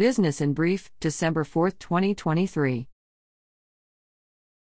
Business in Brief, December 4, 2023.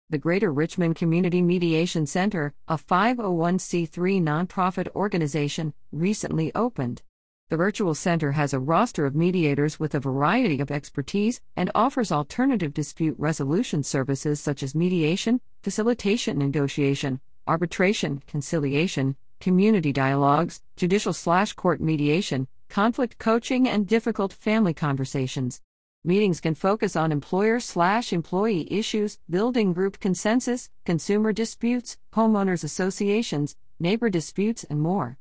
The Greater Richmond Community Mediation Center, a 501c3 nonprofit organization, recently opened. The virtual center has a roster of mediators with a variety of expertise and offers alternative dispute resolution services such as mediation, facilitation negotiation, arbitration, conciliation, community dialogues, judicial slash court mediation, conflict coaching, and difficult family conversations. Meetings can focus on employer slash employee issues, building group consensus, consumer disputes, homeowners associations, neighbor disputes, and more.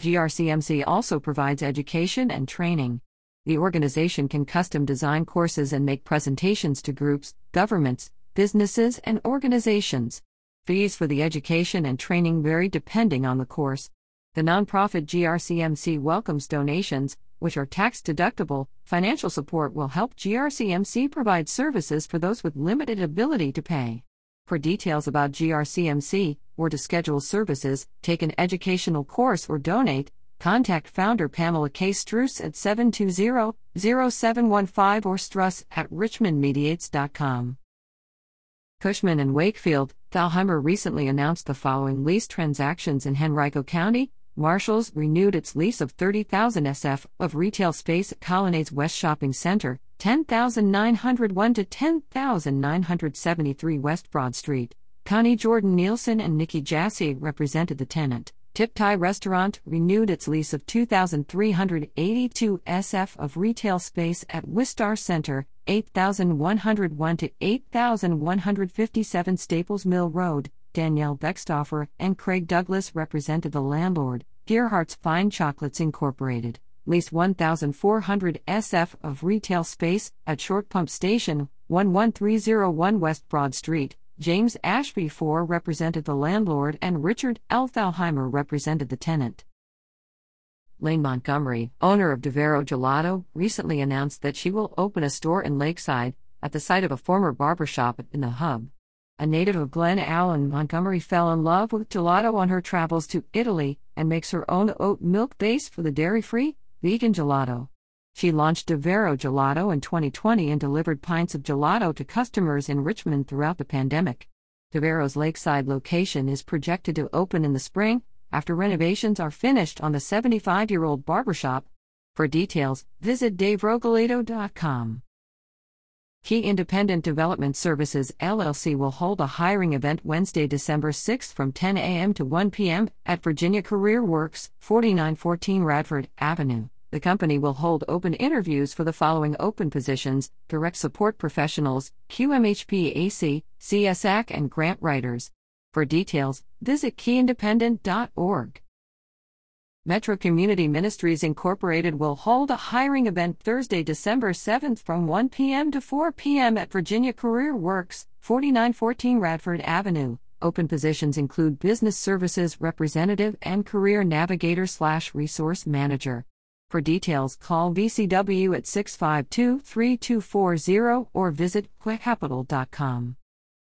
GRCMC also provides education and training. The organization can custom design courses and make presentations to groups, governments, businesses, and organizations. Fees for the education and training vary depending on the course. The nonprofit GRCMC welcomes donations, which are tax deductible. Financial support will help GRCMC provide services for those with limited ability to pay. For details about GRCMC, or to schedule services, take an educational course, or donate, contact founder Pamela K. Struss at 720 0715 or struss at richmondmediates.com. Cushman and Wakefield, Thalhimer recently announced the following lease transactions in Henrico County. Marshalls renewed its lease of 30,000 SF of retail space at Colonnades West Shopping Center, 10,901 to 10,973 West Broad Street. Connie Jordan Nielsen and Nikki Jassy represented the tenant. Tip Thai Restaurant renewed its lease of 2,382 SF of retail space at Wistar Center, 8,101 to 8,157 Staples Mill Road. Danielle Beckstoffer and Craig Douglas represented the landlord, Gearhart's Fine Chocolates Incorporated lease 1,400 SF of retail space at Short Pump Station, 11301 West Broad Street. James Ashby IV represented the landlord and Richard L. Thalhimer represented the tenant. Lane Montgomery, owner of Devero Gelato, recently announced that she will open a store in Lakeside, at the site of a former barbershop in the hub. A native of Glen Allen, Montgomery fell in love with gelato on her travels to Italy and makes her own oat milk base for the dairy free, vegan gelato. She launched Devero Gelato in 2020 and delivered pints of gelato to customers in Richmond throughout the pandemic. Devero's lakeside location is projected to open in the spring after renovations are finished on the 75 year old barbershop. For details, visit deverogelato.com. Key Independent Development Services LLC will hold a hiring event Wednesday, December 6 from 10 a.m. to 1 p.m. at Virginia Career Works, 4914 Radford Avenue. The company will hold open interviews for the following open positions direct support professionals, QMHPAC, CSAC, and grant writers. For details, visit keyindependent.org. Metro Community Ministries Incorporated will hold a hiring event Thursday, December 7th from 1 p.m. to 4 p.m. at Virginia Career Works, 4914 Radford Avenue. Open positions include business services representative and career navigator slash resource manager. For details, call VCW at 652 3240 or visit quickcapital.com.